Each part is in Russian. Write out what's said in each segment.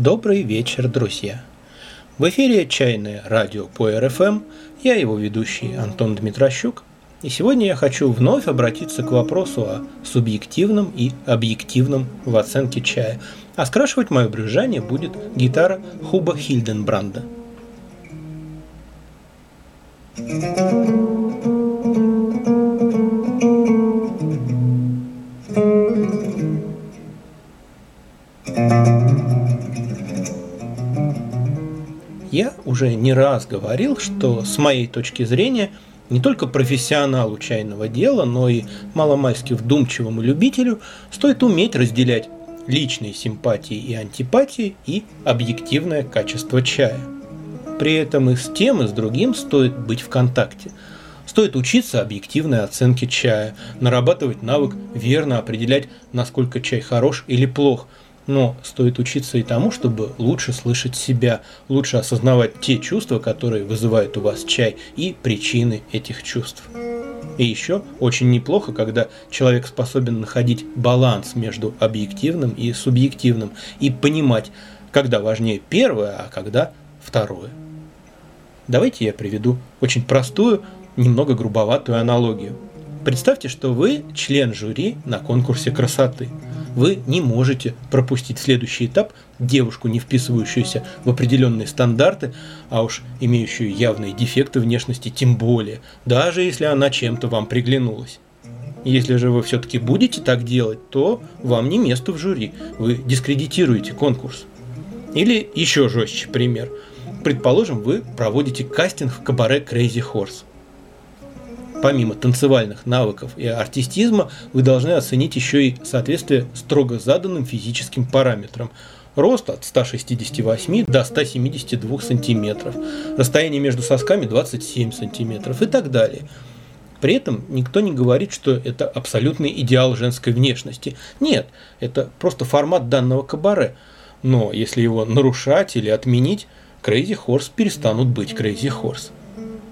Добрый вечер, друзья! В эфире «Чайное радио» по РФМ. Я его ведущий Антон Дмитрощук. И сегодня я хочу вновь обратиться к вопросу о субъективном и объективном в оценке чая. А скрашивать мое брюзжание будет гитара Хуба Хильденбранда. Уже не раз говорил, что с моей точки зрения не только профессионалу чайного дела, но и маломальски вдумчивому любителю стоит уметь разделять личные симпатии и антипатии и объективное качество чая. При этом и с тем, и с другим стоит быть в контакте. Стоит учиться объективной оценке чая, нарабатывать навык верно определять, насколько чай хорош или плох – но стоит учиться и тому, чтобы лучше слышать себя, лучше осознавать те чувства, которые вызывают у вас чай, и причины этих чувств. И еще очень неплохо, когда человек способен находить баланс между объективным и субъективным и понимать, когда важнее первое, а когда второе. Давайте я приведу очень простую, немного грубоватую аналогию. Представьте, что вы член жюри на конкурсе красоты – вы не можете пропустить следующий этап девушку, не вписывающуюся в определенные стандарты, а уж имеющую явные дефекты внешности тем более, даже если она чем-то вам приглянулась. Если же вы все-таки будете так делать, то вам не место в жюри, вы дискредитируете конкурс. Или еще жестче пример. Предположим, вы проводите кастинг в кабаре Crazy Horse помимо танцевальных навыков и артистизма, вы должны оценить еще и соответствие строго заданным физическим параметрам. Рост от 168 до 172 сантиметров, расстояние между сосками 27 сантиметров и так далее. При этом никто не говорит, что это абсолютный идеал женской внешности. Нет, это просто формат данного кабаре. Но если его нарушать или отменить, Crazy Horse перестанут быть Crazy Horse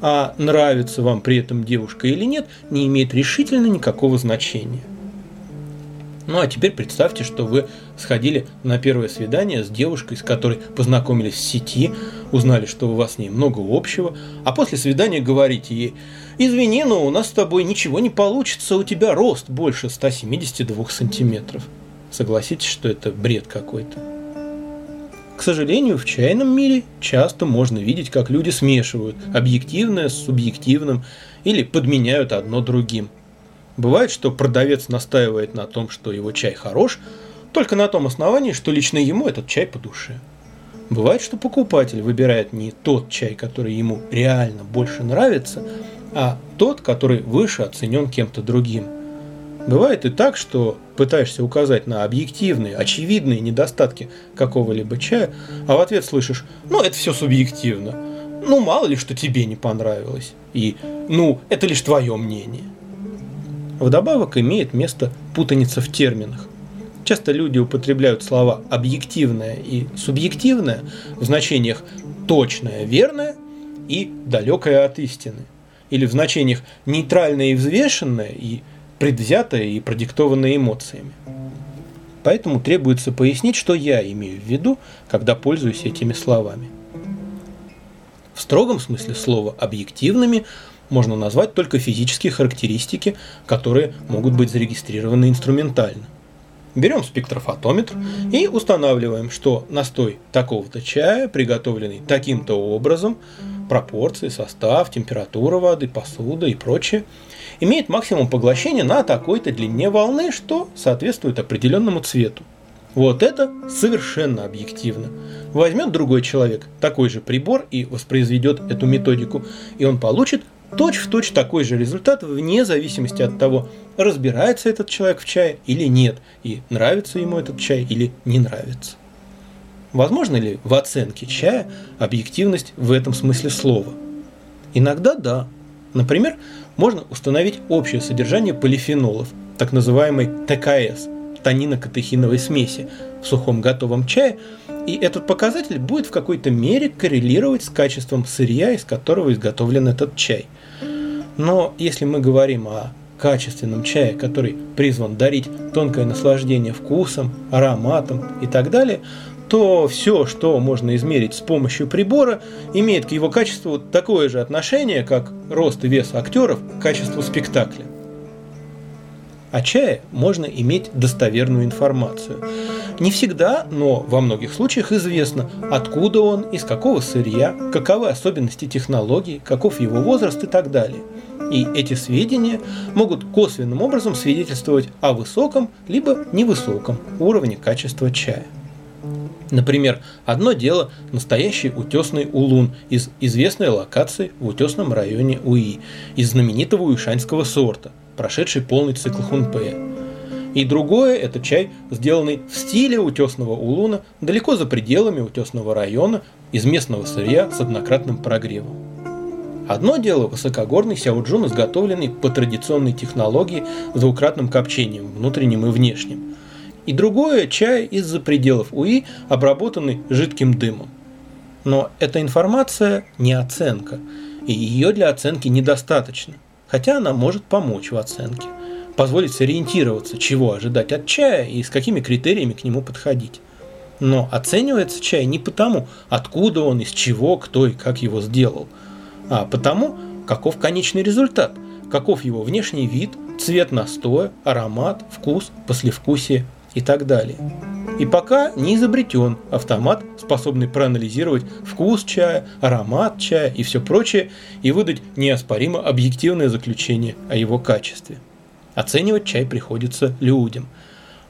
а нравится вам при этом девушка или нет, не имеет решительно никакого значения. Ну а теперь представьте, что вы сходили на первое свидание с девушкой, с которой познакомились в сети, узнали, что у вас с ней много общего, а после свидания говорите ей, извини, но у нас с тобой ничего не получится, у тебя рост больше 172 сантиметров. Согласитесь, что это бред какой-то. К сожалению, в чайном мире часто можно видеть, как люди смешивают объективное с субъективным или подменяют одно другим. Бывает, что продавец настаивает на том, что его чай хорош, только на том основании, что лично ему этот чай по душе. Бывает, что покупатель выбирает не тот чай, который ему реально больше нравится, а тот, который выше оценен кем-то другим – Бывает и так, что пытаешься указать на объективные, очевидные недостатки какого-либо чая, а в ответ слышишь «ну, это все субъективно», «ну, мало ли, что тебе не понравилось», и «ну, это лишь твое мнение». Вдобавок имеет место путаница в терминах. Часто люди употребляют слова «объективное» и «субъективное» в значениях «точное», «верное» и «далекое от истины», или в значениях «нейтральное» и «взвешенное» и предвзятое и продиктованное эмоциями. Поэтому требуется пояснить, что я имею в виду, когда пользуюсь этими словами. В строгом смысле слова объективными можно назвать только физические характеристики, которые могут быть зарегистрированы инструментально. Берем спектрофотометр и устанавливаем, что настой такого-то чая, приготовленный таким-то образом, пропорции, состав, температура воды, посуда и прочее, имеет максимум поглощения на такой-то длине волны, что соответствует определенному цвету. Вот это совершенно объективно. Возьмет другой человек такой же прибор и воспроизведет эту методику, и он получит точь-в-точь точь такой же результат вне зависимости от того, разбирается этот человек в чае или нет, и нравится ему этот чай или не нравится. Возможно ли в оценке чая объективность в этом смысле слова? Иногда да. Например, можно установить общее содержание полифенолов, так называемой ТКС – танино-катехиновой смеси в сухом готовом чае, и этот показатель будет в какой-то мере коррелировать с качеством сырья, из которого изготовлен этот чай. Но если мы говорим о качественном чае, который призван дарить тонкое наслаждение вкусом, ароматом и так далее, то все, что можно измерить с помощью прибора, имеет к его качеству такое же отношение, как рост и вес актеров к качеству спектакля. О чае можно иметь достоверную информацию. Не всегда, но во многих случаях известно, откуда он, из какого сырья, каковы особенности технологий, каков его возраст и так далее. И эти сведения могут косвенным образом свидетельствовать о высоком либо невысоком уровне качества чая. Например, одно дело настоящий утесный улун из известной локации в утесном районе УИ, из знаменитого уишанского сорта, прошедший полный цикл хунпея. И другое – это чай, сделанный в стиле утесного улуна далеко за пределами утесного района из местного сырья с однократным прогревом. Одно дело высокогорный сяоджун, изготовленный по традиционной технологии с двукратным копчением, внутренним и внешним. И другое – чай из-за пределов УИ, обработанный жидким дымом. Но эта информация не оценка, и ее для оценки недостаточно, хотя она может помочь в оценке позволить сориентироваться, чего ожидать от чая и с какими критериями к нему подходить. Но оценивается чай не потому, откуда он, из чего, кто и как его сделал, а потому, каков конечный результат, каков его внешний вид, цвет настоя, аромат, вкус, послевкусие и так далее. И пока не изобретен автомат, способный проанализировать вкус чая, аромат чая и все прочее, и выдать неоспоримо объективное заключение о его качестве. Оценивать чай приходится людям.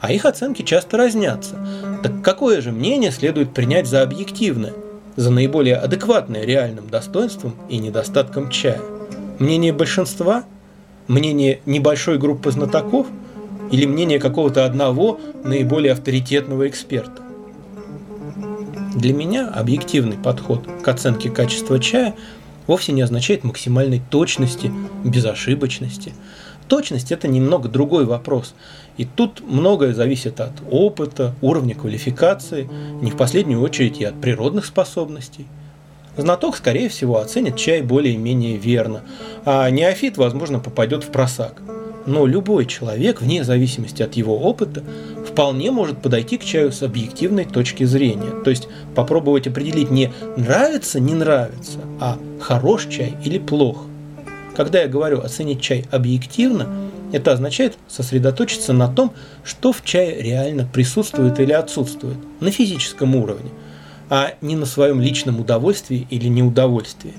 А их оценки часто разнятся. Так какое же мнение следует принять за объективное, за наиболее адекватное реальным достоинством и недостатком чая? Мнение большинства? Мнение небольшой группы знатоков? Или мнение какого-то одного наиболее авторитетного эксперта? Для меня объективный подход к оценке качества чая вовсе не означает максимальной точности, безошибочности – Точность – это немного другой вопрос. И тут многое зависит от опыта, уровня квалификации, не в последнюю очередь и от природных способностей. Знаток, скорее всего, оценит чай более-менее верно, а неофит, возможно, попадет в просак. Но любой человек, вне зависимости от его опыта, вполне может подойти к чаю с объективной точки зрения. То есть попробовать определить не нравится, не нравится, а хорош чай или плох. Когда я говорю оценить чай объективно, это означает сосредоточиться на том, что в чае реально присутствует или отсутствует, на физическом уровне, а не на своем личном удовольствии или неудовольствии.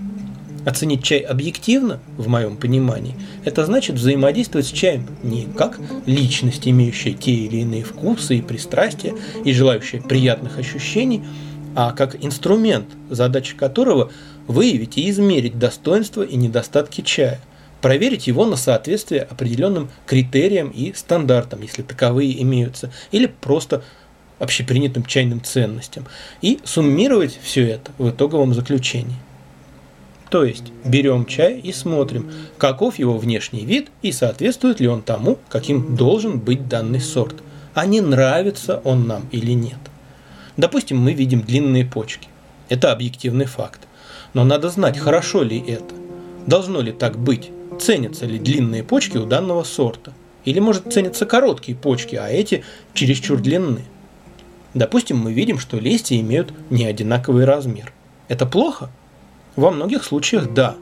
Оценить чай объективно, в моем понимании, это значит взаимодействовать с чаем не как личность, имеющая те или иные вкусы и пристрастия и желающая приятных ощущений, а как инструмент, задача которого выявить и измерить достоинства и недостатки чая, проверить его на соответствие определенным критериям и стандартам, если таковые имеются, или просто общепринятым чайным ценностям, и суммировать все это в итоговом заключении. То есть берем чай и смотрим, каков его внешний вид и соответствует ли он тому, каким должен быть данный сорт, а не нравится он нам или нет. Допустим, мы видим длинные почки. Это объективный факт. Но надо знать, хорошо ли это. Должно ли так быть? Ценятся ли длинные почки у данного сорта? Или, может, ценятся короткие почки, а эти чересчур длинны? Допустим, мы видим, что листья имеют не одинаковый размер. Это плохо? Во многих случаях да.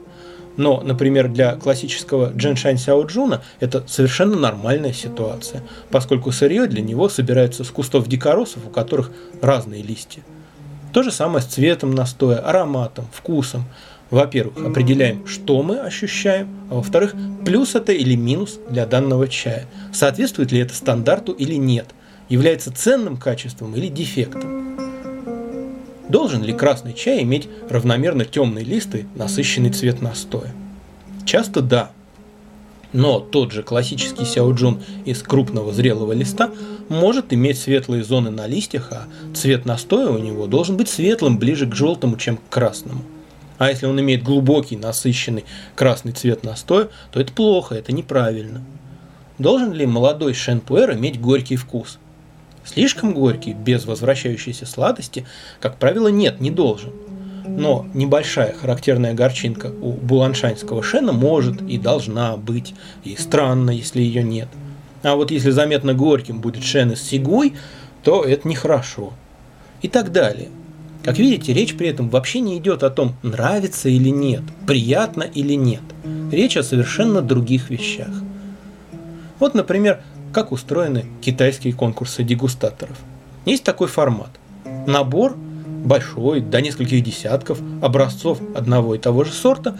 Но, например, для классического Дженшань Сяоджуна это совершенно нормальная ситуация, поскольку сырье для него собирается с кустов дикоросов, у которых разные листья. То же самое с цветом настоя, ароматом, вкусом. Во-первых, определяем, что мы ощущаем, а во-вторых, плюс это или минус для данного чая. Соответствует ли это стандарту или нет, является ценным качеством или дефектом. Должен ли красный чай иметь равномерно темные листы, насыщенный цвет настоя? Часто да, но тот же классический сяоджун из крупного зрелого листа может иметь светлые зоны на листьях, а цвет настоя у него должен быть светлым, ближе к желтому, чем к красному. А если он имеет глубокий, насыщенный красный цвет настоя, то это плохо, это неправильно. Должен ли молодой шенпуэр иметь горький вкус? Слишком горький, без возвращающейся сладости, как правило, нет, не должен – но небольшая характерная горчинка у буланшанского шена может и должна быть, и странно, если ее нет. А вот если заметно горьким будет шен из сигуй, то это нехорошо. и так далее. Как видите, речь при этом вообще не идет о том, нравится или нет, приятно или нет. Речь о совершенно других вещах. Вот, например, как устроены китайские конкурсы дегустаторов. Есть такой формат. Набор большой, до нескольких десятков образцов одного и того же сорта.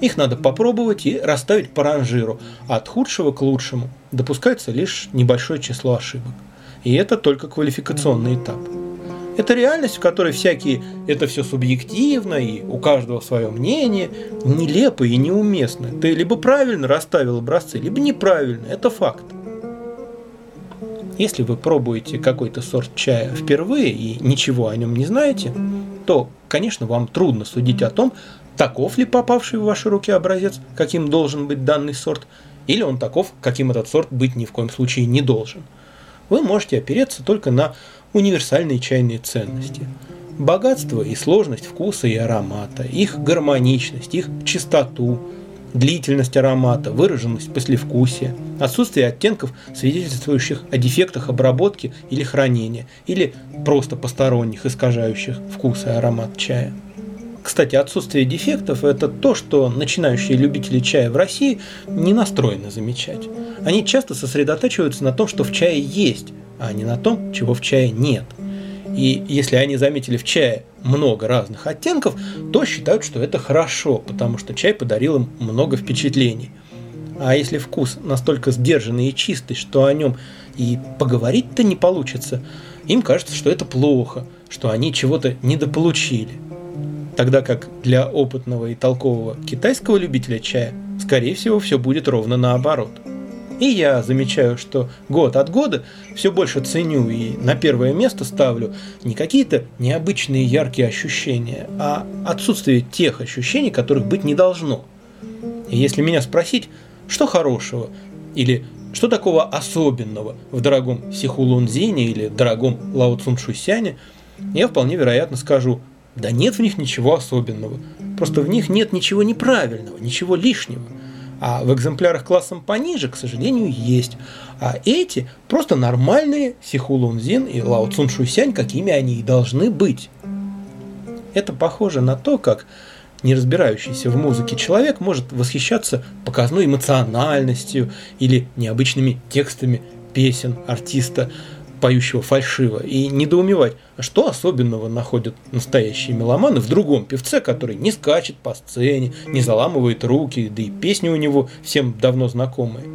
Их надо попробовать и расставить по ранжиру. От худшего к лучшему допускается лишь небольшое число ошибок. И это только квалификационный этап. Это реальность, в которой всякие это все субъективно, и у каждого свое мнение, нелепо и неуместно. Ты либо правильно расставил образцы, либо неправильно. Это факт. Если вы пробуете какой-то сорт чая впервые и ничего о нем не знаете, то, конечно, вам трудно судить о том, таков ли попавший в ваши руки образец, каким должен быть данный сорт, или он таков, каким этот сорт быть ни в коем случае не должен. Вы можете опереться только на универсальные чайные ценности. Богатство и сложность вкуса и аромата, их гармоничность, их чистоту, длительность аромата, выраженность послевкусия, отсутствие оттенков, свидетельствующих о дефектах обработки или хранения, или просто посторонних, искажающих вкус и аромат чая. Кстати, отсутствие дефектов – это то, что начинающие любители чая в России не настроены замечать. Они часто сосредотачиваются на том, что в чае есть, а не на том, чего в чае нет. И если они заметили в чае много разных оттенков, то считают, что это хорошо, потому что чай подарил им много впечатлений. А если вкус настолько сдержанный и чистый, что о нем и поговорить-то не получится, им кажется, что это плохо, что они чего-то недополучили. Тогда как для опытного и толкового китайского любителя чая, скорее всего, все будет ровно наоборот – и я замечаю, что год от года все больше ценю и на первое место ставлю не какие-то необычные яркие ощущения, а отсутствие тех ощущений, которых быть не должно. И если меня спросить, что хорошего или что такого особенного в дорогом Сихулунзине или дорогом Лао Цуншусяне, я вполне вероятно скажу, да нет в них ничего особенного, просто в них нет ничего неправильного, ничего лишнего – а в экземплярах классом пониже, к сожалению, есть. А эти просто нормальные Сиху Лунзин и Лао Цун Шусянь, какими они и должны быть. Это похоже на то, как не разбирающийся в музыке человек может восхищаться показной эмоциональностью или необычными текстами песен артиста, поющего фальшиво, и недоумевать, а что особенного находят настоящие меломаны в другом певце, который не скачет по сцене, не заламывает руки, да и песни у него всем давно знакомые.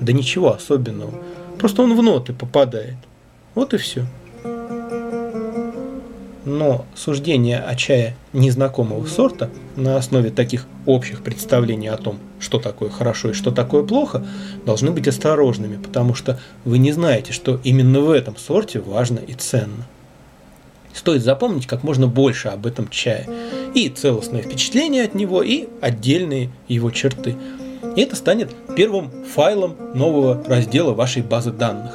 Да ничего особенного, просто он в ноты попадает. Вот и все но суждения о чае незнакомого сорта на основе таких общих представлений о том, что такое хорошо и что такое плохо, должны быть осторожными, потому что вы не знаете, что именно в этом сорте важно и ценно. Стоит запомнить как можно больше об этом чае, и целостное впечатление от него, и отдельные его черты. И это станет первым файлом нового раздела вашей базы данных.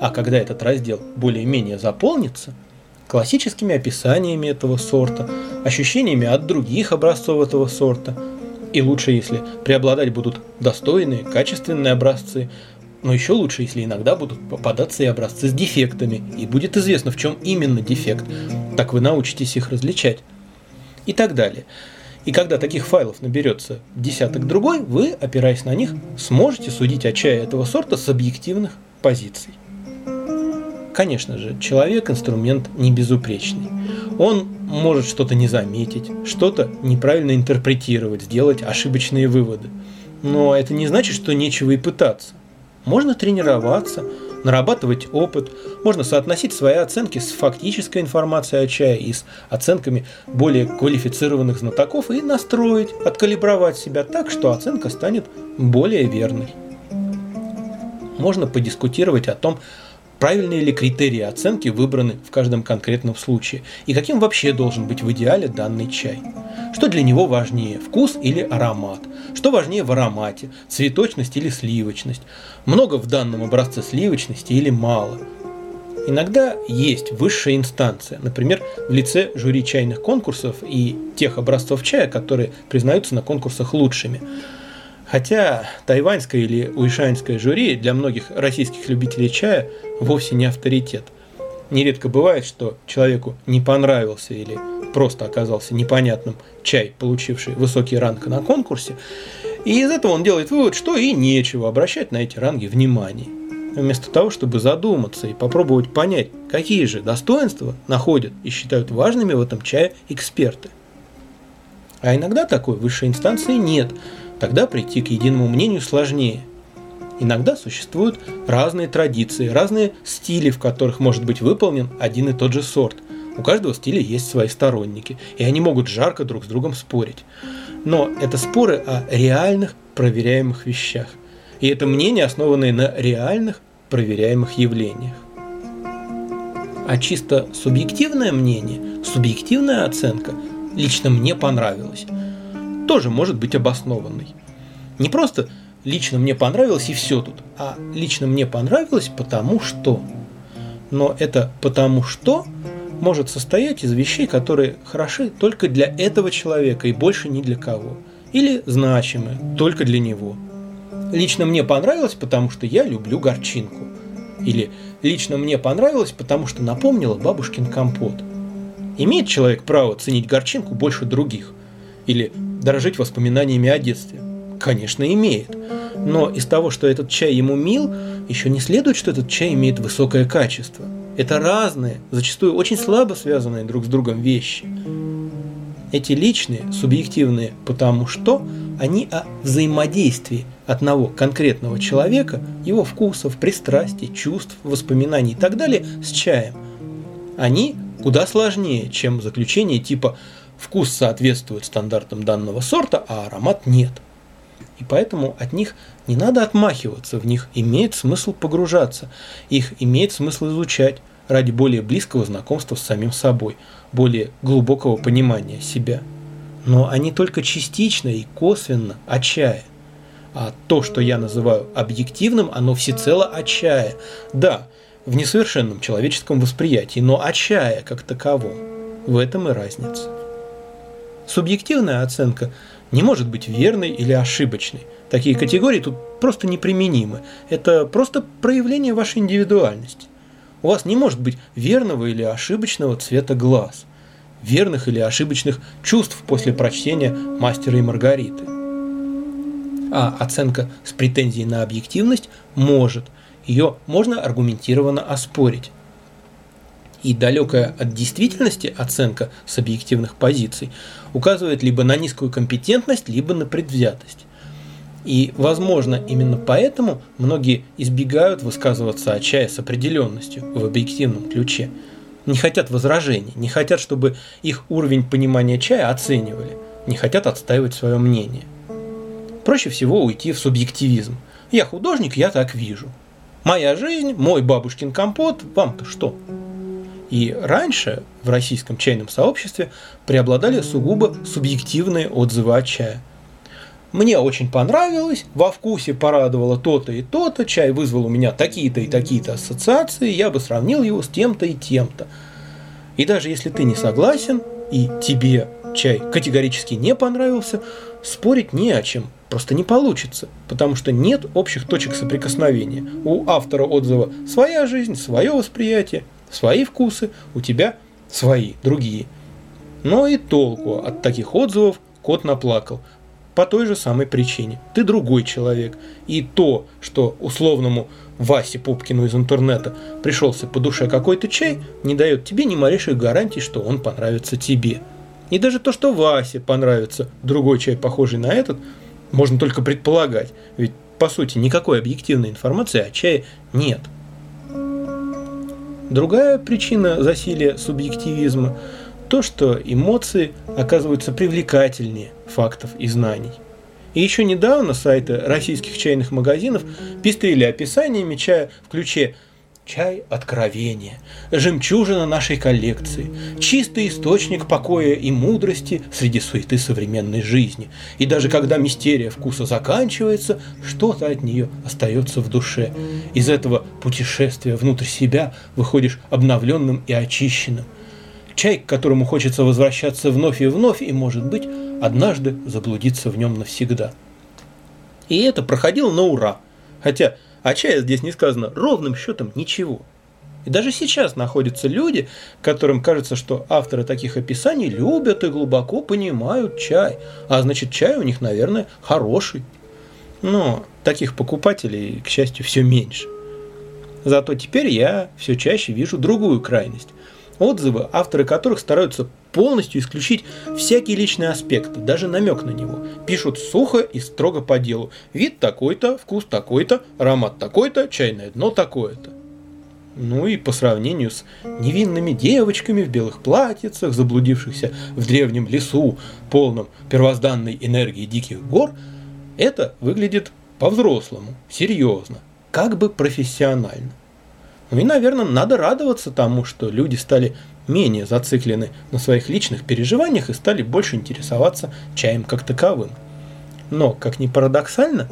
А когда этот раздел более-менее заполнится – классическими описаниями этого сорта, ощущениями от других образцов этого сорта. И лучше, если преобладать будут достойные, качественные образцы, но еще лучше, если иногда будут попадаться и образцы с дефектами, и будет известно, в чем именно дефект. Так вы научитесь их различать. И так далее. И когда таких файлов наберется десяток другой, вы, опираясь на них, сможете судить о чае этого сорта с объективных позиций. Конечно же, человек – инструмент не безупречный. Он может что-то не заметить, что-то неправильно интерпретировать, сделать ошибочные выводы. Но это не значит, что нечего и пытаться. Можно тренироваться, нарабатывать опыт, можно соотносить свои оценки с фактической информацией о чае и с оценками более квалифицированных знатоков и настроить, откалибровать себя так, что оценка станет более верной. Можно подискутировать о том, правильные ли критерии оценки выбраны в каждом конкретном случае и каким вообще должен быть в идеале данный чай. Что для него важнее, вкус или аромат? Что важнее в аромате, цветочность или сливочность? Много в данном образце сливочности или мало? Иногда есть высшая инстанция, например, в лице жюри чайных конкурсов и тех образцов чая, которые признаются на конкурсах лучшими. Хотя тайваньское или уишаньское жюри для многих российских любителей чая вовсе не авторитет. Нередко бывает, что человеку не понравился или просто оказался непонятным чай, получивший высокий ранг на конкурсе, и из этого он делает вывод, что и нечего обращать на эти ранги внимания. Вместо того, чтобы задуматься и попробовать понять, какие же достоинства находят и считают важными в этом чае эксперты. А иногда такой высшей инстанции нет, тогда прийти к единому мнению сложнее – Иногда существуют разные традиции, разные стили, в которых может быть выполнен один и тот же сорт. У каждого стиля есть свои сторонники, и они могут жарко друг с другом спорить. Но это споры о реальных проверяемых вещах. И это мнения, основанные на реальных проверяемых явлениях. А чисто субъективное мнение, субъективная оценка лично мне понравилась, тоже может быть обоснованной. Не просто лично мне понравилось и все тут. А лично мне понравилось потому что. Но это потому что может состоять из вещей, которые хороши только для этого человека и больше ни для кого. Или значимы только для него. Лично мне понравилось, потому что я люблю горчинку. Или лично мне понравилось, потому что напомнила бабушкин компот. Имеет человек право ценить горчинку больше других? Или дорожить воспоминаниями о детстве? Конечно, имеет. Но из того, что этот чай ему мил, еще не следует, что этот чай имеет высокое качество. Это разные, зачастую очень слабо связанные друг с другом вещи. Эти личные, субъективные, потому что они о взаимодействии одного конкретного человека, его вкусов, пристрастий, чувств, воспоминаний и так далее с чаем. Они куда сложнее, чем заключение типа «вкус соответствует стандартам данного сорта, а аромат нет». И поэтому от них не надо отмахиваться, в них имеет смысл погружаться, их имеет смысл изучать ради более близкого знакомства с самим собой, более глубокого понимания себя. Но они только частично и косвенно о чае. А то, что я называю объективным, оно всецело о чае. Да, в несовершенном человеческом восприятии, но о чае как таковом. В этом и разница. Субъективная оценка не может быть верной или ошибочной. Такие категории тут просто неприменимы. Это просто проявление вашей индивидуальности. У вас не может быть верного или ошибочного цвета глаз, верных или ошибочных чувств после прочтения «Мастера и Маргариты». А оценка с претензией на объективность может. Ее можно аргументированно оспорить и далекая от действительности оценка с объективных позиций указывает либо на низкую компетентность, либо на предвзятость. И, возможно, именно поэтому многие избегают высказываться о чае с определенностью в объективном ключе. Не хотят возражений, не хотят, чтобы их уровень понимания чая оценивали, не хотят отстаивать свое мнение. Проще всего уйти в субъективизм. Я художник, я так вижу. Моя жизнь, мой бабушкин компот, вам-то что? И раньше в российском чайном сообществе преобладали сугубо субъективные отзывы о чае. Мне очень понравилось, во вкусе порадовало то-то и то-то, чай вызвал у меня такие-то и такие-то ассоциации, я бы сравнил его с тем-то и тем-то. И даже если ты не согласен, и тебе чай категорически не понравился, спорить не о чем, просто не получится, потому что нет общих точек соприкосновения. У автора отзыва своя жизнь, свое восприятие, свои вкусы, у тебя свои, другие. Но и толку от таких отзывов кот наплакал. По той же самой причине. Ты другой человек. И то, что условному Васе Пупкину из интернета пришелся по душе какой-то чай, не дает тебе ни малейших гарантий, что он понравится тебе. И даже то, что Васе понравится другой чай, похожий на этот, можно только предполагать. Ведь, по сути, никакой объективной информации о чае нет. Другая причина засилия субъективизма – то, что эмоции оказываются привлекательнее фактов и знаний. И еще недавно сайты российских чайных магазинов пестрили описаниями чая в ключе Чай откровения, жемчужина нашей коллекции, чистый источник покоя и мудрости среди суеты современной жизни. И даже когда мистерия вкуса заканчивается, что-то от нее остается в душе. Из этого путешествия внутрь себя выходишь обновленным и очищенным. Чай, к которому хочется возвращаться вновь и вновь, и, может быть, однажды заблудиться в нем навсегда. И это проходило на ура. Хотя о чае здесь не сказано ровным счетом ничего. И даже сейчас находятся люди, которым кажется, что авторы таких описаний любят и глубоко понимают чай, а значит чай у них, наверное, хороший. Но таких покупателей, к счастью, все меньше. Зато теперь я все чаще вижу другую крайность. Отзывы, авторы которых стараются полностью исключить всякие личные аспекты, даже намек на него. Пишут сухо и строго по делу. Вид такой-то, вкус такой-то, аромат такой-то, чайное дно такое-то. Ну и по сравнению с невинными девочками в белых платьицах, заблудившихся в древнем лесу, полном первозданной энергии диких гор, это выглядит по-взрослому, серьезно, как бы профессионально. И, наверное, надо радоваться тому, что люди стали менее зациклены на своих личных переживаниях и стали больше интересоваться чаем как таковым. Но, как ни парадоксально,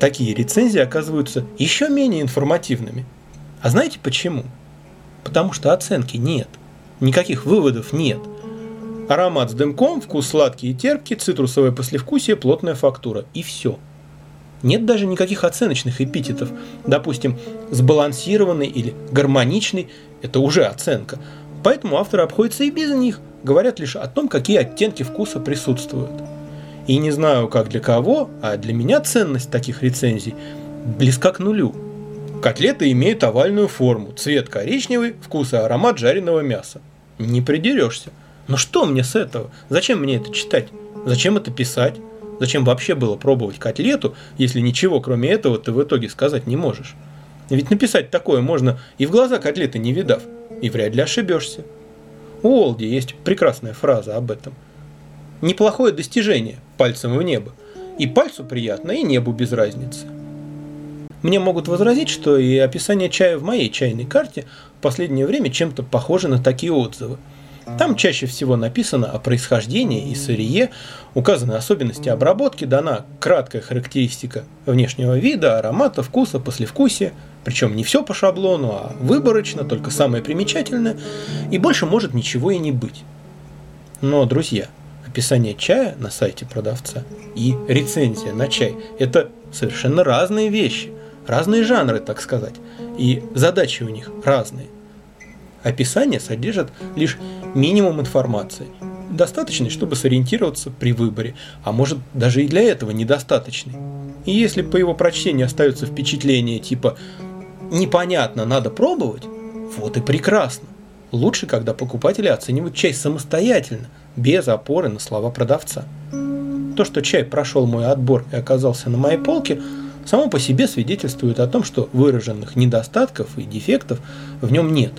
такие рецензии оказываются еще менее информативными – а знаете почему? Потому что оценки нет. Никаких выводов нет. Аромат с дымком, вкус сладкий и терпкий, цитрусовое послевкусие, плотная фактура. И все. Нет даже никаких оценочных эпитетов. Допустим, сбалансированный или гармоничный – это уже оценка. Поэтому авторы обходятся и без них. Говорят лишь о том, какие оттенки вкуса присутствуют. И не знаю, как для кого, а для меня ценность таких рецензий близка к нулю – Котлеты имеют овальную форму, цвет коричневый, вкус и аромат жареного мяса. Не придерешься. Но что мне с этого? Зачем мне это читать? Зачем это писать? Зачем вообще было пробовать котлету, если ничего кроме этого ты в итоге сказать не можешь? Ведь написать такое можно и в глаза котлеты не видав, и вряд ли ошибешься. У Олди есть прекрасная фраза об этом. Неплохое достижение пальцем в небо. И пальцу приятно, и небу без разницы. Мне могут возразить, что и описание чая в моей чайной карте в последнее время чем-то похоже на такие отзывы. Там чаще всего написано о происхождении и сырье, указаны особенности обработки, дана краткая характеристика внешнего вида, аромата, вкуса, послевкусия, причем не все по шаблону, а выборочно, только самое примечательное, и больше может ничего и не быть. Но, друзья, описание чая на сайте продавца и рецензия на чай – это совершенно разные вещи – разные жанры, так сказать, и задачи у них разные. Описание содержит лишь минимум информации, достаточный, чтобы сориентироваться при выборе, а может даже и для этого недостаточный. И если по его прочтению остается впечатление типа «непонятно, надо пробовать», вот и прекрасно. Лучше, когда покупатели оценивают чай самостоятельно, без опоры на слова продавца. То, что чай прошел мой отбор и оказался на моей полке – само по себе свидетельствует о том, что выраженных недостатков и дефектов в нем нет.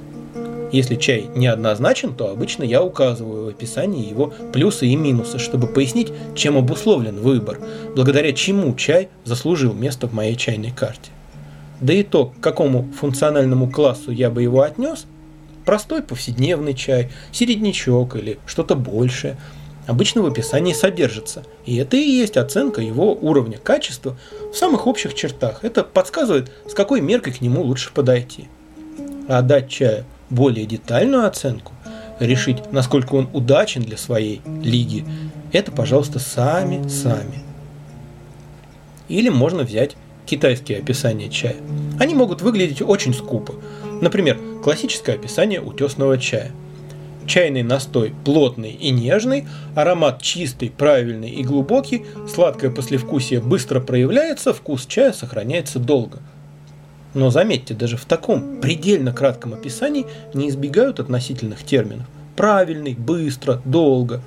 Если чай неоднозначен, то обычно я указываю в описании его плюсы и минусы, чтобы пояснить, чем обусловлен выбор, благодаря чему чай заслужил место в моей чайной карте. Да и то, к какому функциональному классу я бы его отнес, простой повседневный чай, середнячок или что-то большее – обычно в описании содержится. И это и есть оценка его уровня качества в самых общих чертах. Это подсказывает, с какой меркой к нему лучше подойти. А дать чаю более детальную оценку, решить, насколько он удачен для своей лиги, это, пожалуйста, сами-сами. Или можно взять китайские описания чая. Они могут выглядеть очень скупо. Например, классическое описание утесного чая – Чайный настой плотный и нежный, аромат чистый, правильный и глубокий, сладкое послевкусие быстро проявляется, вкус чая сохраняется долго. Но заметьте, даже в таком предельно кратком описании не избегают относительных терминов. Правильный, быстро, долго.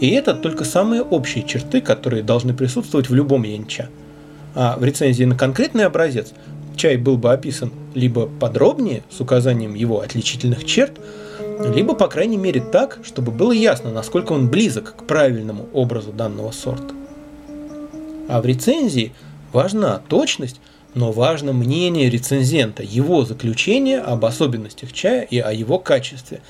И это только самые общие черты, которые должны присутствовать в любом янча. А в рецензии на конкретный образец чай был бы описан либо подробнее, с указанием его отличительных черт, либо, по крайней мере, так, чтобы было ясно, насколько он близок к правильному образу данного сорта. А в рецензии важна точность, но важно мнение рецензента, его заключение об особенностях чая и о его качестве.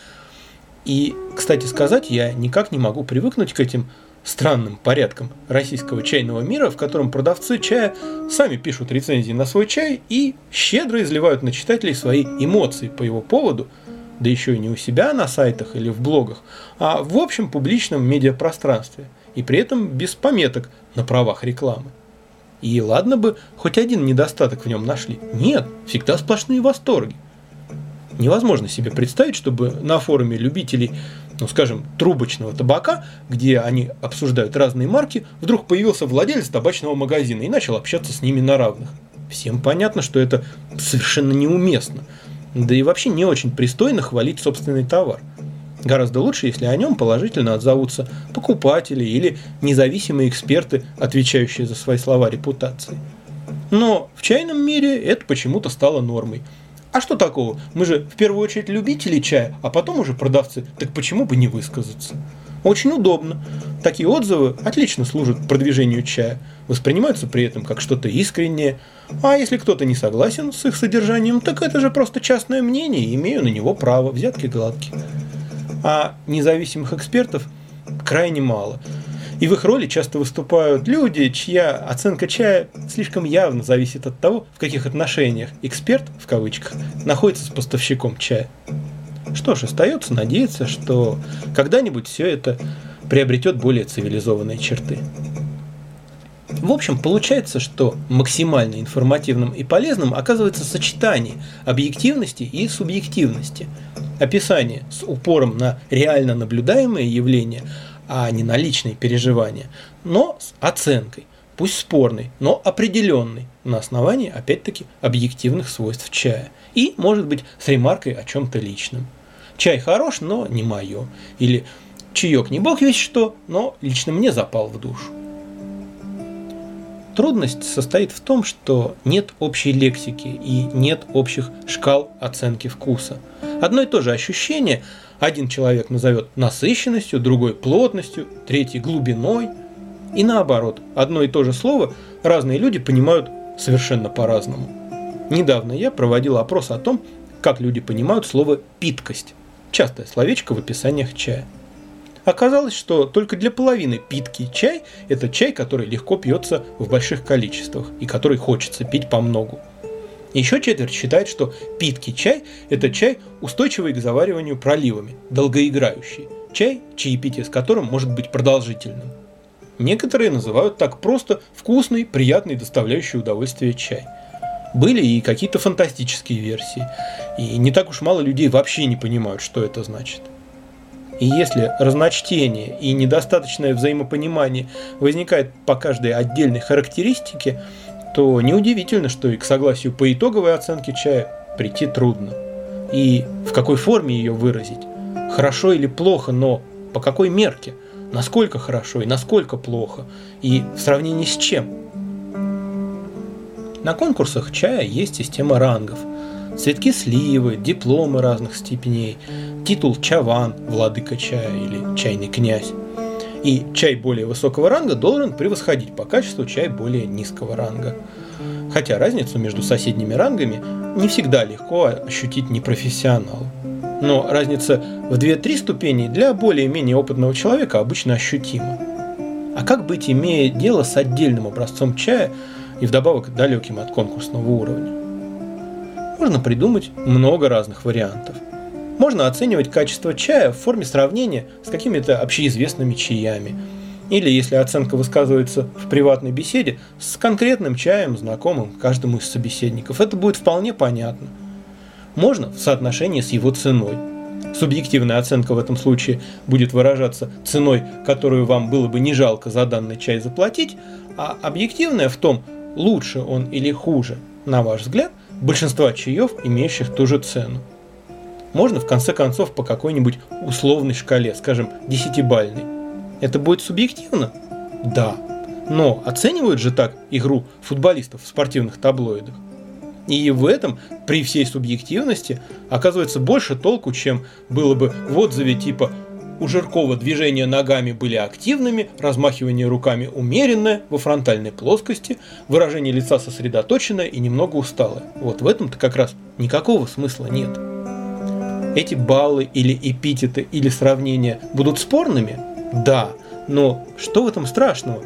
И, кстати сказать, я никак не могу привыкнуть к этим странным порядкам российского чайного мира, в котором продавцы чая сами пишут рецензии на свой чай и щедро изливают на читателей свои эмоции по его поводу – да еще и не у себя на сайтах или в блогах, а в общем публичном медиапространстве, и при этом без пометок на правах рекламы. И ладно бы, хоть один недостаток в нем нашли. Нет, всегда сплошные восторги. Невозможно себе представить, чтобы на форуме любителей, ну скажем, трубочного табака, где они обсуждают разные марки, вдруг появился владелец табачного магазина и начал общаться с ними на равных. Всем понятно, что это совершенно неуместно. Да и вообще не очень пристойно хвалить собственный товар. Гораздо лучше, если о нем положительно отзовутся покупатели или независимые эксперты, отвечающие за свои слова репутации. Но в чайном мире это почему-то стало нормой. А что такого? Мы же в первую очередь любители чая, а потом уже продавцы. Так почему бы не высказаться? Очень удобно. Такие отзывы отлично служат продвижению чая, воспринимаются при этом как что-то искреннее. А если кто-то не согласен с их содержанием, так это же просто частное мнение, имею на него право, взятки гладкие. А независимых экспертов крайне мало – и в их роли часто выступают люди, чья оценка чая слишком явно зависит от того, в каких отношениях эксперт, в кавычках, находится с поставщиком чая. Что ж, остается надеяться, что когда-нибудь все это приобретет более цивилизованные черты. В общем, получается, что максимально информативным и полезным оказывается сочетание объективности и субъективности. Описание с упором на реально наблюдаемые явления – а не на личные переживания, но с оценкой, пусть спорной, но определенной, на основании, опять-таки, объективных свойств чая. И, может быть, с ремаркой о чем-то личном. Чай хорош, но не мое. Или чаек не бог весь что, но лично мне запал в душу. Трудность состоит в том, что нет общей лексики и нет общих шкал оценки вкуса. Одно и то же ощущение – один человек назовет насыщенностью, другой плотностью, третий глубиной. И наоборот, одно и то же слово разные люди понимают совершенно по-разному. Недавно я проводил опрос о том, как люди понимают слово «питкость». Частое словечко в описаниях чая. Оказалось, что только для половины питкий чай – это чай, который легко пьется в больших количествах и который хочется пить по многу. Еще четверть считает, что питкий чай – это чай, устойчивый к завариванию проливами, долгоиграющий. Чай, чаепитие с которым может быть продолжительным. Некоторые называют так просто вкусный, приятный, доставляющий удовольствие чай. Были и какие-то фантастические версии, и не так уж мало людей вообще не понимают, что это значит. И если разночтение и недостаточное взаимопонимание возникает по каждой отдельной характеристике, то неудивительно, что и к согласию по итоговой оценке чая прийти трудно. И в какой форме ее выразить? Хорошо или плохо, но по какой мерке? Насколько хорошо и насколько плохо? И в сравнении с чем? На конкурсах чая есть система рангов. Цветки сливы, дипломы разных степеней, титул чаван, владыка чая или чайный князь. И чай более высокого ранга должен превосходить по качеству чай более низкого ранга. Хотя разницу между соседними рангами не всегда легко ощутить непрофессионалу. Но разница в 2-3 ступени для более-менее опытного человека обычно ощутима. А как быть, имея дело с отдельным образцом чая и вдобавок далеким от конкурсного уровня? Можно придумать много разных вариантов – можно оценивать качество чая в форме сравнения с какими-то общеизвестными чаями. Или, если оценка высказывается в приватной беседе, с конкретным чаем, знакомым каждому из собеседников. Это будет вполне понятно. Можно в соотношении с его ценой. Субъективная оценка в этом случае будет выражаться ценой, которую вам было бы не жалко за данный чай заплатить, а объективная в том, лучше он или хуже, на ваш взгляд, большинства чаев, имеющих ту же цену. Можно в конце концов по какой-нибудь условной шкале, скажем, десятибальной. Это будет субъективно? Да. Но оценивают же так игру футболистов в спортивных таблоидах. И в этом, при всей субъективности, оказывается больше толку, чем было бы в отзыве типа у Жиркова движения ногами были активными, размахивание руками умеренное, во фронтальной плоскости, выражение лица сосредоточенное и немного усталое. Вот в этом-то как раз никакого смысла нет эти баллы или эпитеты или сравнения будут спорными? Да, но что в этом страшного?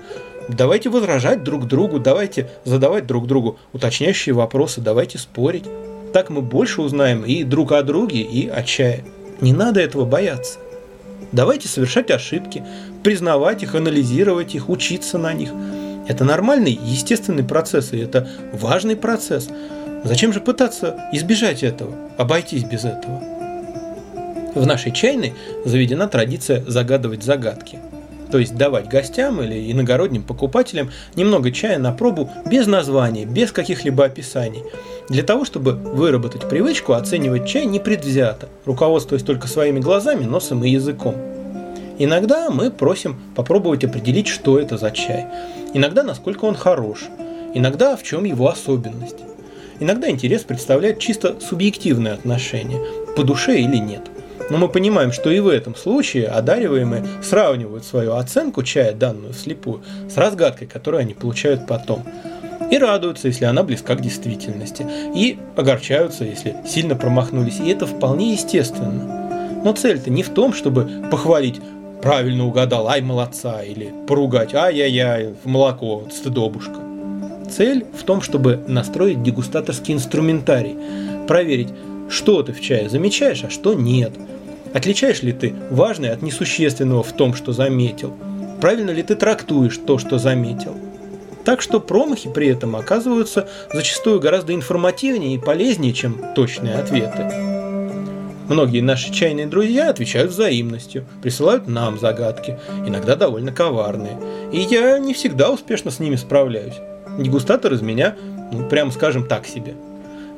Давайте возражать друг другу, давайте задавать друг другу уточняющие вопросы, давайте спорить. Так мы больше узнаем и друг о друге, и о чае. Не надо этого бояться. Давайте совершать ошибки, признавать их, анализировать их, учиться на них. Это нормальный, естественный процесс, и это важный процесс. Зачем же пытаться избежать этого, обойтись без этого? В нашей чайной заведена традиция загадывать загадки. То есть давать гостям или иногородним покупателям немного чая на пробу без названия, без каких-либо описаний, для того, чтобы выработать привычку оценивать чай непредвзято, руководствуясь только своими глазами, носом и языком. Иногда мы просим попробовать определить, что это за чай. Иногда, насколько он хорош. Иногда, в чем его особенность. Иногда интерес представляет чисто субъективное отношение, по душе или нет. Но мы понимаем, что и в этом случае одариваемые сравнивают свою оценку чая, данную вслепую, с разгадкой, которую они получают потом. И радуются, если она близка к действительности. И огорчаются, если сильно промахнулись. И это вполне естественно. Но цель-то не в том, чтобы похвалить правильно угадал, ай, молодца, или поругать, ай-яй-яй, в молоко, стыдобушка. Цель в том, чтобы настроить дегустаторский инструментарий, проверить, что ты в чае замечаешь, а что нет. Отличаешь ли ты важное от несущественного в том, что заметил? Правильно ли ты трактуешь то, что заметил? Так что промахи при этом оказываются зачастую гораздо информативнее и полезнее, чем точные ответы. Многие наши чайные друзья отвечают взаимностью, присылают нам загадки, иногда довольно коварные. И я не всегда успешно с ними справляюсь. Дегустатор из меня, ну, прямо скажем, так себе.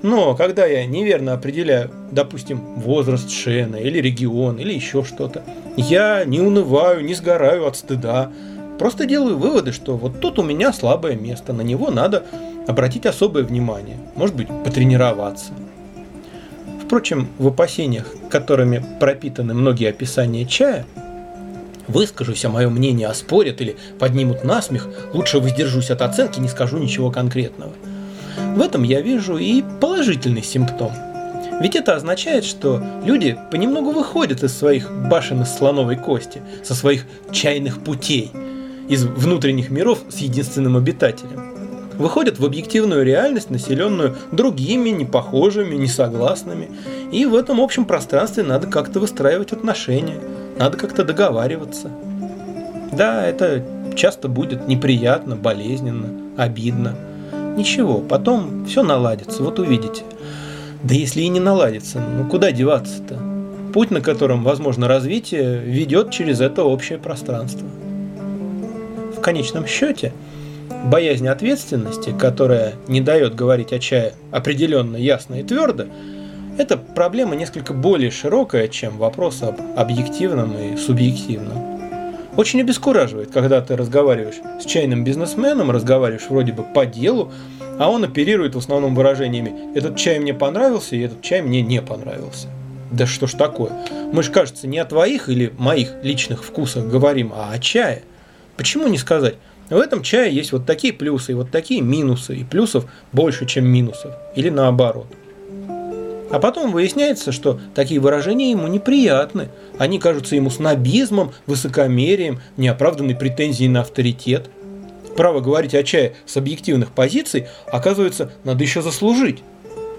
Но когда я неверно определяю, допустим, возраст шена или регион или еще что-то, я не унываю, не сгораю от стыда. Просто делаю выводы, что вот тут у меня слабое место, на него надо обратить особое внимание, может быть, потренироваться. Впрочем, в опасениях, которыми пропитаны многие описания чая, выскажусь, а мое мнение оспорят или поднимут насмех, лучше воздержусь от оценки, не скажу ничего конкретного. В этом я вижу и положительный симптом. Ведь это означает, что люди понемногу выходят из своих башен из слоновой кости, со своих чайных путей, из внутренних миров с единственным обитателем. Выходят в объективную реальность, населенную другими, непохожими, несогласными. И в этом общем пространстве надо как-то выстраивать отношения – надо как-то договариваться. Да, это часто будет неприятно, болезненно, обидно. Ничего, потом все наладится, вот увидите. Да если и не наладится, ну куда деваться-то? Путь, на котором возможно развитие, ведет через это общее пространство. В конечном счете, боязнь ответственности, которая не дает говорить о чае определенно, ясно и твердо, эта проблема несколько более широкая, чем вопрос об объективном и субъективном. Очень обескураживает, когда ты разговариваешь с чайным бизнесменом, разговариваешь вроде бы по делу, а он оперирует в основном выражениями «этот чай мне понравился» и «этот чай мне не понравился». Да что ж такое? Мы же, кажется, не о твоих или моих личных вкусах говорим, а о чае. Почему не сказать? В этом чае есть вот такие плюсы и вот такие минусы, и плюсов больше, чем минусов. Или наоборот – а потом выясняется, что такие выражения ему неприятны. Они кажутся ему снобизмом, высокомерием, неоправданной претензией на авторитет. Право говорить о чае с объективных позиций, оказывается, надо еще заслужить.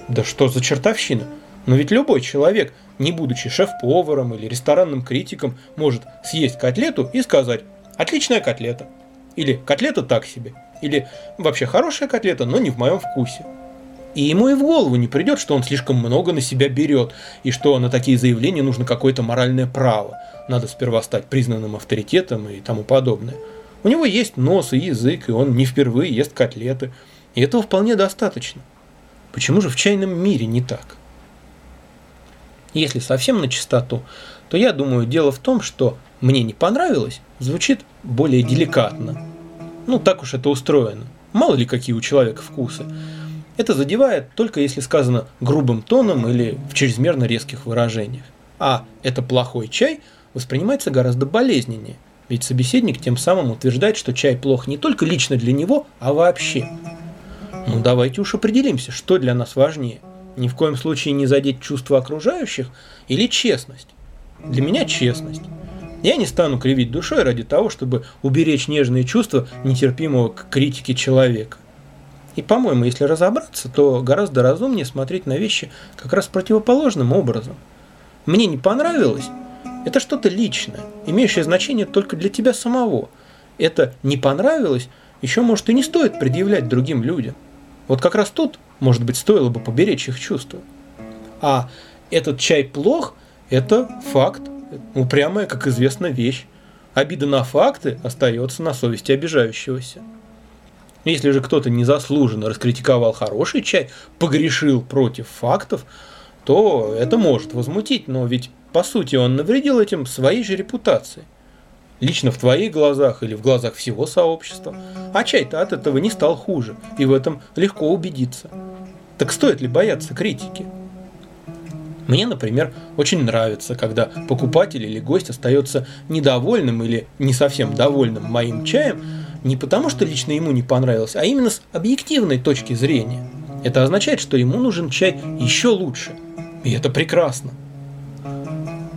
Да что за чертовщина? Но ведь любой человек, не будучи шеф-поваром или ресторанным критиком, может съесть котлету и сказать «отличная котлета». Или «котлета так себе». Или «вообще хорошая котлета, но не в моем вкусе». И ему и в голову не придет, что он слишком много на себя берет, и что на такие заявления нужно какое-то моральное право. Надо сперва стать признанным авторитетом и тому подобное. У него есть нос и язык, и он не впервые ест котлеты. И этого вполне достаточно. Почему же в чайном мире не так? Если совсем на чистоту, то я думаю, дело в том, что «мне не понравилось» звучит более деликатно. Ну, так уж это устроено. Мало ли какие у человека вкусы. Это задевает только если сказано грубым тоном или в чрезмерно резких выражениях. А «это плохой чай» воспринимается гораздо болезненнее, ведь собеседник тем самым утверждает, что чай плох не только лично для него, а вообще. Ну давайте уж определимся, что для нас важнее. Ни в коем случае не задеть чувства окружающих или честность. Для меня честность. Я не стану кривить душой ради того, чтобы уберечь нежные чувства нетерпимого к критике человека. И, по-моему, если разобраться, то гораздо разумнее смотреть на вещи как раз противоположным образом. Мне не понравилось. Это что-то личное, имеющее значение только для тебя самого. Это не понравилось, еще, может, и не стоит предъявлять другим людям. Вот как раз тут Может быть, стоило бы поберечь их чувства. А этот чай плох – это факт, упрямая, как известно, вещь. Обида на факты остается на совести обижающегося. Если же кто-то незаслуженно раскритиковал хороший чай, погрешил против фактов, то это может возмутить, но ведь по сути он навредил этим своей же репутации. Лично в твоих глазах или в глазах всего сообщества. А чай-то от этого не стал хуже, и в этом легко убедиться. Так стоит ли бояться критики? Мне, например, очень нравится, когда покупатель или гость остается недовольным или не совсем довольным моим чаем, не потому что лично ему не понравилось, а именно с объективной точки зрения. Это означает, что ему нужен чай еще лучше. И это прекрасно.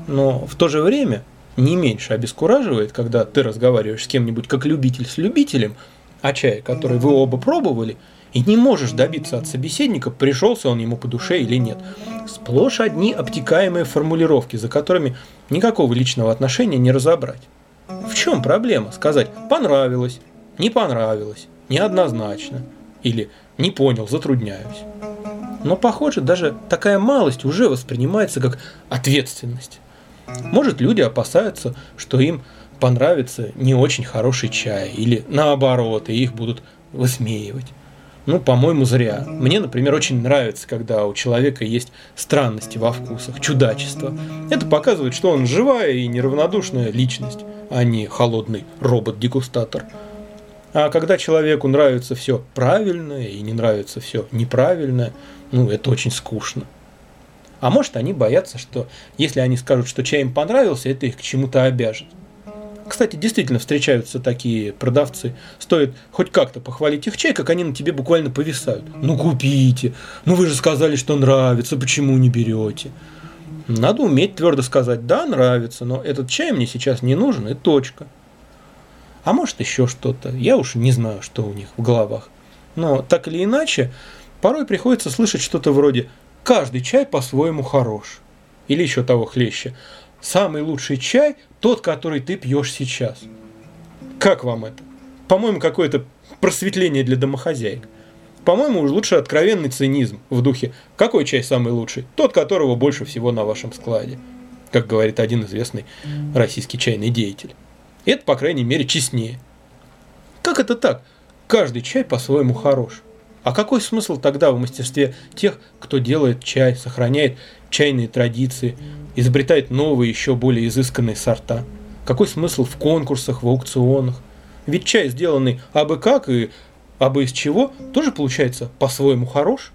Но в то же время не меньше обескураживает, когда ты разговариваешь с кем-нибудь как любитель с любителем, о чае, который вы оба пробовали, и не можешь добиться от собеседника, пришелся он ему по душе или нет. Сплошь одни обтекаемые формулировки, за которыми никакого личного отношения не разобрать. В чем проблема сказать «понравилось», «не понравилось», «неоднозначно» или «не понял, затрудняюсь». Но, похоже, даже такая малость уже воспринимается как ответственность. Может, люди опасаются, что им понравится не очень хороший чай, или наоборот, и их будут высмеивать. Ну, по-моему, зря. Мне, например, очень нравится, когда у человека есть странности во вкусах, чудачество. Это показывает, что он живая и неравнодушная личность, а не холодный робот-дегустатор. А когда человеку нравится все правильное и не нравится все неправильное, ну, это очень скучно. А может, они боятся, что если они скажут, что чай им понравился, это их к чему-то обяжет. Кстати, действительно встречаются такие продавцы. Стоит хоть как-то похвалить их чай, как они на тебе буквально повисают. Ну купите, ну вы же сказали, что нравится, почему не берете? Надо уметь твердо сказать, да, нравится, но этот чай мне сейчас не нужен, и точка. А может еще что-то, я уж не знаю, что у них в головах. Но так или иначе, порой приходится слышать что-то вроде «каждый чай по-своему хорош». Или еще того хлеще – Самый лучший чай – тот, который ты пьешь сейчас. Как вам это? По-моему, какое-то просветление для домохозяек. По-моему, уж лучше откровенный цинизм в духе «Какой чай самый лучший? Тот, которого больше всего на вашем складе», как говорит один известный российский чайный деятель. Это, по крайней мере, честнее. Как это так? Каждый чай по-своему хорош. А какой смысл тогда в мастерстве тех, кто делает чай, сохраняет чайные традиции, изобретает новые, еще более изысканные сорта? Какой смысл в конкурсах, в аукционах? Ведь чай, сделанный абы как и абы из чего, тоже получается по-своему хорош.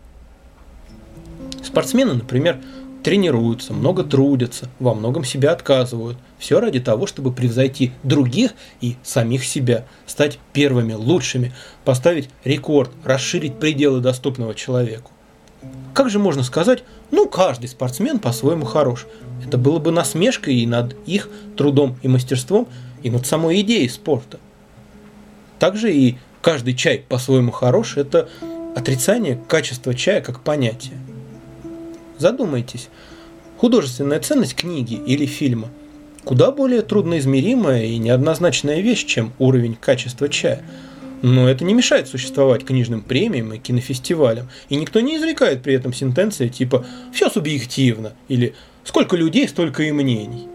Спортсмены, например, тренируются, много трудятся, во многом себя отказывают. Все ради того, чтобы превзойти других и самих себя, стать первыми, лучшими, поставить рекорд, расширить пределы доступного человеку. Как же можно сказать, ну каждый спортсмен по-своему хорош. Это было бы насмешкой и над их трудом и мастерством, и над самой идеей спорта. Также и каждый чай по-своему хорош – это отрицание качества чая как понятия. Задумайтесь, художественная ценность книги или фильма куда более трудноизмеримая и неоднозначная вещь, чем уровень качества чая. Но это не мешает существовать книжным премиям и кинофестивалям. И никто не изрекает при этом сентенции типа «все субъективно» или «сколько людей, столько и мнений».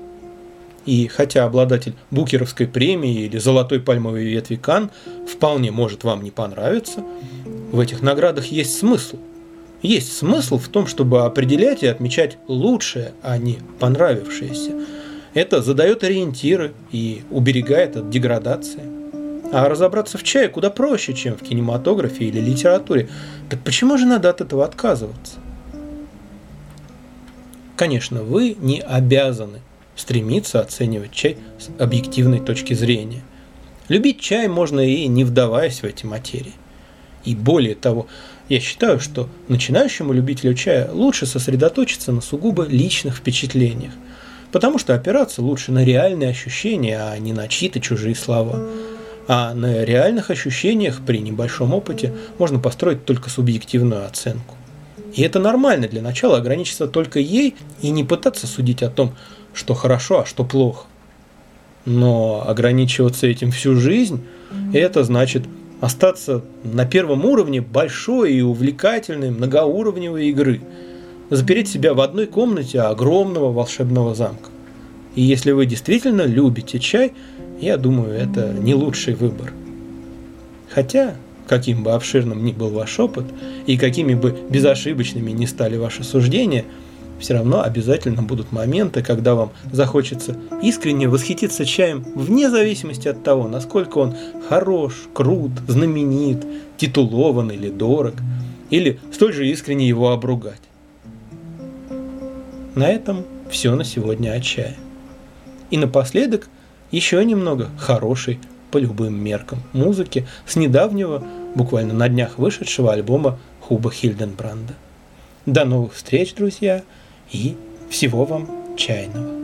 И хотя обладатель Букеровской премии или Золотой пальмовой ветви Кан вполне может вам не понравиться, в этих наградах есть смысл. Есть смысл в том, чтобы определять и отмечать лучшее, а не понравившееся. Это задает ориентиры и уберегает от деградации. А разобраться в чае куда проще, чем в кинематографе или литературе. Так почему же надо от этого отказываться? Конечно, вы не обязаны стремиться оценивать чай с объективной точки зрения. Любить чай можно и не вдаваясь в эти материи. И более того, я считаю, что начинающему любителю чая лучше сосредоточиться на сугубо личных впечатлениях, потому что опираться лучше на реальные ощущения, а не на чьи-то чужие слова. А на реальных ощущениях при небольшом опыте можно построить только субъективную оценку. И это нормально для начала ограничиться только ей и не пытаться судить о том, что хорошо, а что плохо. Но ограничиваться этим всю жизнь, это значит остаться на первом уровне большой и увлекательной многоуровневой игры, запереть себя в одной комнате огромного волшебного замка. И если вы действительно любите чай, я думаю, это не лучший выбор. Хотя, каким бы обширным ни был ваш опыт, и какими бы безошибочными ни стали ваши суждения – все равно обязательно будут моменты, когда вам захочется искренне восхититься чаем, вне зависимости от того, насколько он хорош, крут, знаменит, титулован или дорог, или столь же искренне его обругать. На этом все на сегодня о чае. И напоследок еще немного хорошей по любым меркам музыки с недавнего, буквально на днях вышедшего альбома Хуба Хильденбранда. До новых встреч, друзья! И всего вам чайного.